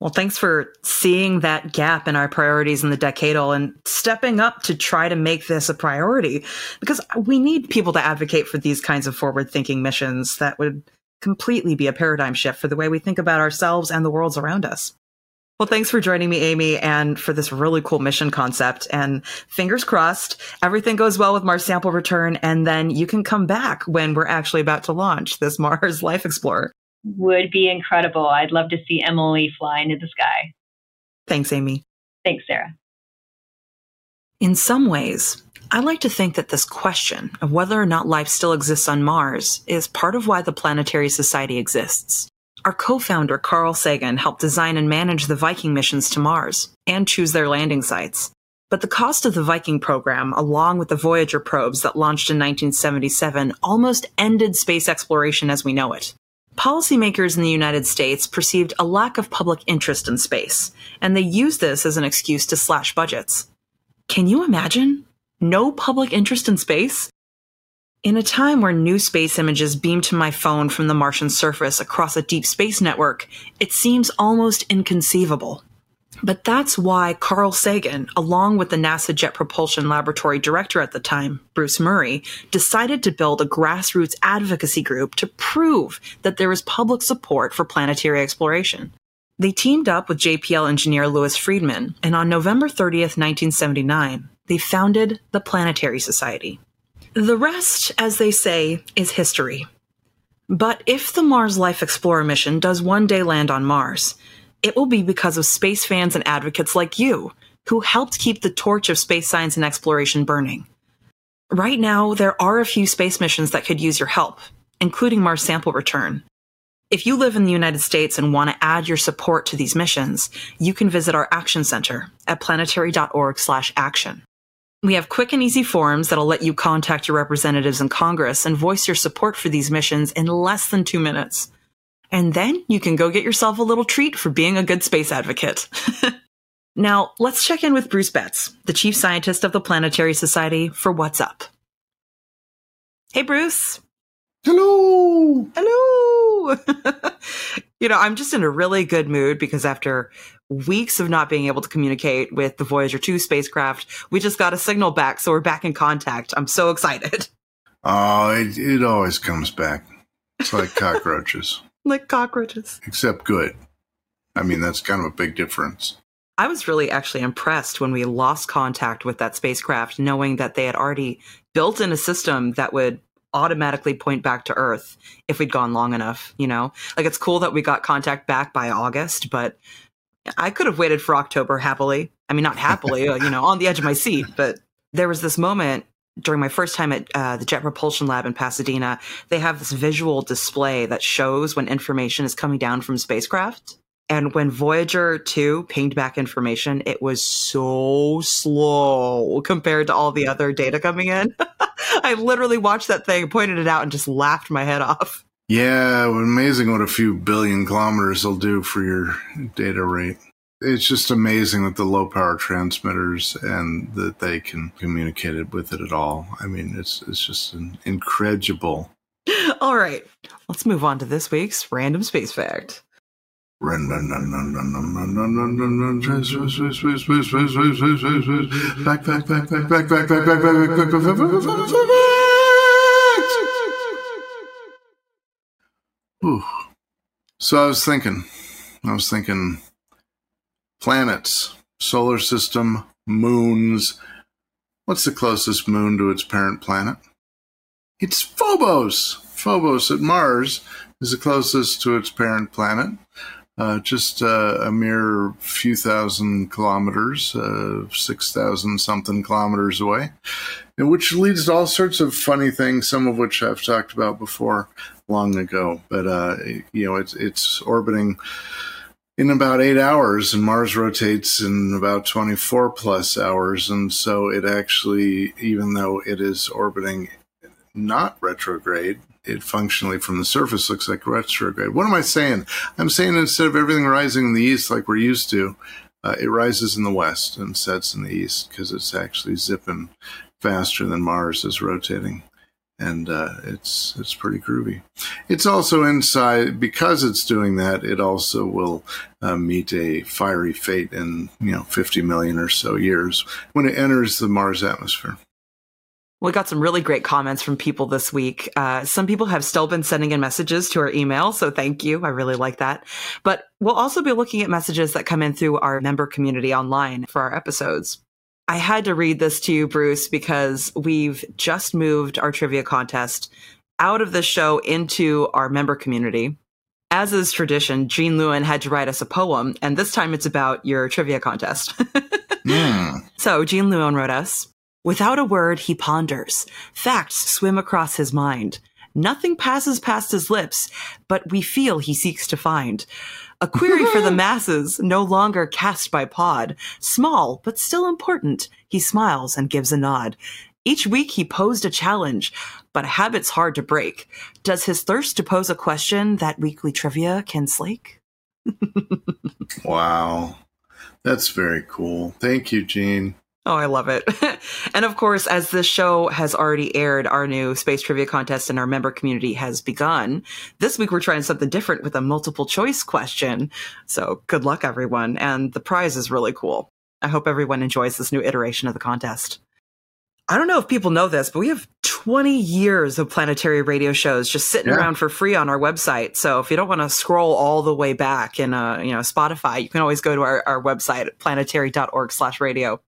Well, thanks for seeing that gap in our priorities in the decadal and stepping up to try to make this a priority because we need people to advocate for these kinds of forward thinking missions that would completely be a paradigm shift for the way we think about ourselves and the worlds around us. Well, thanks for joining me, Amy, and for this really cool mission concept. And fingers crossed, everything goes well with Mars sample return, and then you can come back when we're actually about to launch this Mars Life Explorer would be incredible. I'd love to see Emily fly into the sky. Thanks, Amy. Thanks, Sarah. In some ways, I like to think that this question of whether or not life still exists on Mars is part of why the Planetary Society exists. Our co-founder, Carl Sagan, helped design and manage the Viking missions to Mars and choose their landing sites. But the cost of the Viking program, along with the Voyager probes that launched in 1977, almost ended space exploration as we know it. Policymakers in the United States perceived a lack of public interest in space, and they used this as an excuse to slash budgets. Can you imagine? No public interest in space? In a time where new space images beam to my phone from the Martian surface across a deep space network, it seems almost inconceivable. But that's why Carl Sagan, along with the NASA Jet Propulsion Laboratory director at the time, Bruce Murray, decided to build a grassroots advocacy group to prove that there is public support for planetary exploration. They teamed up with JPL engineer Louis Friedman, and on November 30th, 1979, they founded the Planetary Society. The rest, as they say, is history. But if the Mars Life Explorer mission does one day land on Mars, it will be because of space fans and advocates like you who helped keep the torch of space science and exploration burning. Right now, there are a few space missions that could use your help, including Mars sample return. If you live in the United States and want to add your support to these missions, you can visit our Action Center at planetary.org/action. We have quick and easy forms that'll let you contact your representatives in Congress and voice your support for these missions in less than 2 minutes. And then you can go get yourself a little treat for being a good space advocate. now, let's check in with Bruce Betts, the chief scientist of the Planetary Society, for what's up. Hey, Bruce. Hello. Hello. you know, I'm just in a really good mood because after weeks of not being able to communicate with the Voyager 2 spacecraft, we just got a signal back, so we're back in contact. I'm so excited. Oh, it, it always comes back. It's like cockroaches like cockroaches. Except good. I mean, that's kind of a big difference. I was really actually impressed when we lost contact with that spacecraft, knowing that they had already built in a system that would automatically point back to Earth if we'd gone long enough, you know? Like, it's cool that we got contact back by August, but I could have waited for October happily. I mean, not happily, uh, you know, on the edge of my seat, but there was this moment during my first time at uh, the Jet Propulsion Lab in Pasadena, they have this visual display that shows when information is coming down from spacecraft. And when Voyager 2 pinged back information, it was so slow compared to all the other data coming in. I literally watched that thing, pointed it out, and just laughed my head off. Yeah, amazing what a few billion kilometers will do for your data rate it's just amazing that the low power transmitters and that they can communicate it with it at all. I mean, it's it's just an incredible. All right, let's move on to this week's random space fact. Back, back, back, back, back, back, back, back, back, back, back, So I was thinking, I was thinking Planets, solar system, moons. What's the closest moon to its parent planet? It's Phobos. Phobos at Mars is the closest to its parent planet. Uh, just uh, a mere few thousand kilometers, uh, 6,000 something kilometers away, which leads to all sorts of funny things, some of which I've talked about before long ago. But, uh, you know, it's, it's orbiting in about eight hours, and Mars rotates in about 24 plus hours. And so it actually, even though it is orbiting not retrograde, it functionally from the surface looks like retrograde. What am I saying? I'm saying instead of everything rising in the east like we're used to, uh, it rises in the west and sets in the east because it's actually zipping faster than Mars is rotating. and uh, it's it's pretty groovy. It's also inside because it's doing that. It also will uh, meet a fiery fate in you know 50 million or so years when it enters the Mars atmosphere. We got some really great comments from people this week. Uh, some people have still been sending in messages to our email, so thank you. I really like that. But we'll also be looking at messages that come in through our member community online for our episodes. I had to read this to you, Bruce, because we've just moved our trivia contest out of the show into our member community. As is tradition, Gene Lewin had to write us a poem, and this time it's about your trivia contest. mm. So Gene Lewin wrote us Without a word, he ponders. Facts swim across his mind. Nothing passes past his lips, but we feel he seeks to find. A query for the masses, no longer cast by Pod. Small, but still important. He smiles and gives a nod. Each week he posed a challenge, but a habit's hard to break. Does his thirst to pose a question that weekly trivia can slake? wow. That's very cool. Thank you, Gene. Oh, I love it. and of course, as this show has already aired, our new space trivia contest in our member community has begun. This week, we're trying something different with a multiple choice question. So good luck, everyone. And the prize is really cool. I hope everyone enjoys this new iteration of the contest. I don't know if people know this, but we have 20 years of planetary radio shows just sitting yeah. around for free on our website. So if you don't want to scroll all the way back in uh, you know, Spotify, you can always go to our, our website at planetary.org slash radio.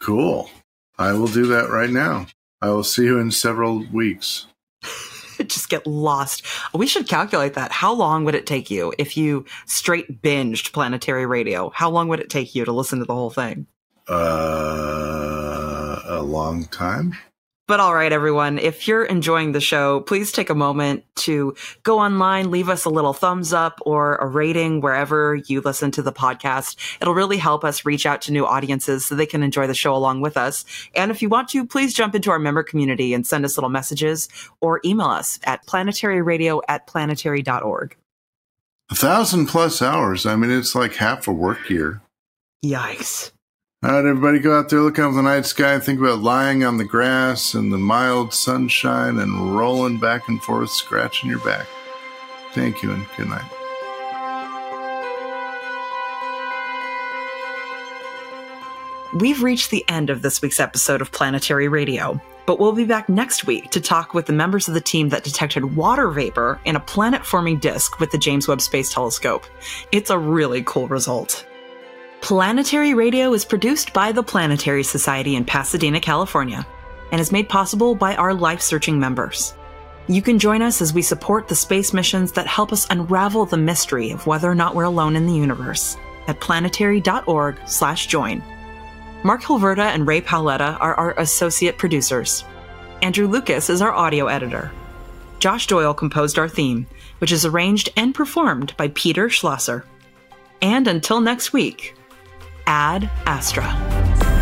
Cool. I will do that right now. I will see you in several weeks. Just get lost. We should calculate that. How long would it take you if you straight binged planetary radio? How long would it take you to listen to the whole thing? Uh, a long time. But all right, everyone, if you're enjoying the show, please take a moment to go online, leave us a little thumbs up or a rating wherever you listen to the podcast. It'll really help us reach out to new audiences so they can enjoy the show along with us. And if you want to, please jump into our member community and send us little messages or email us at planetaryradio at planetary.org. A thousand plus hours. I mean, it's like half a work year. Yikes. All right, everybody, go out there, look out the night sky, think about lying on the grass and the mild sunshine and rolling back and forth, scratching your back. Thank you, and good night. We've reached the end of this week's episode of Planetary Radio, but we'll be back next week to talk with the members of the team that detected water vapor in a planet forming disk with the James Webb Space Telescope. It's a really cool result. Planetary Radio is produced by the Planetary Society in Pasadena, California, and is made possible by our life searching members. You can join us as we support the space missions that help us unravel the mystery of whether or not we're alone in the universe at planetary.org/join. Mark Hilverda and Ray Paoletta are our associate producers. Andrew Lucas is our audio editor. Josh Doyle composed our theme, which is arranged and performed by Peter Schlosser. And until next week, Ad Astra.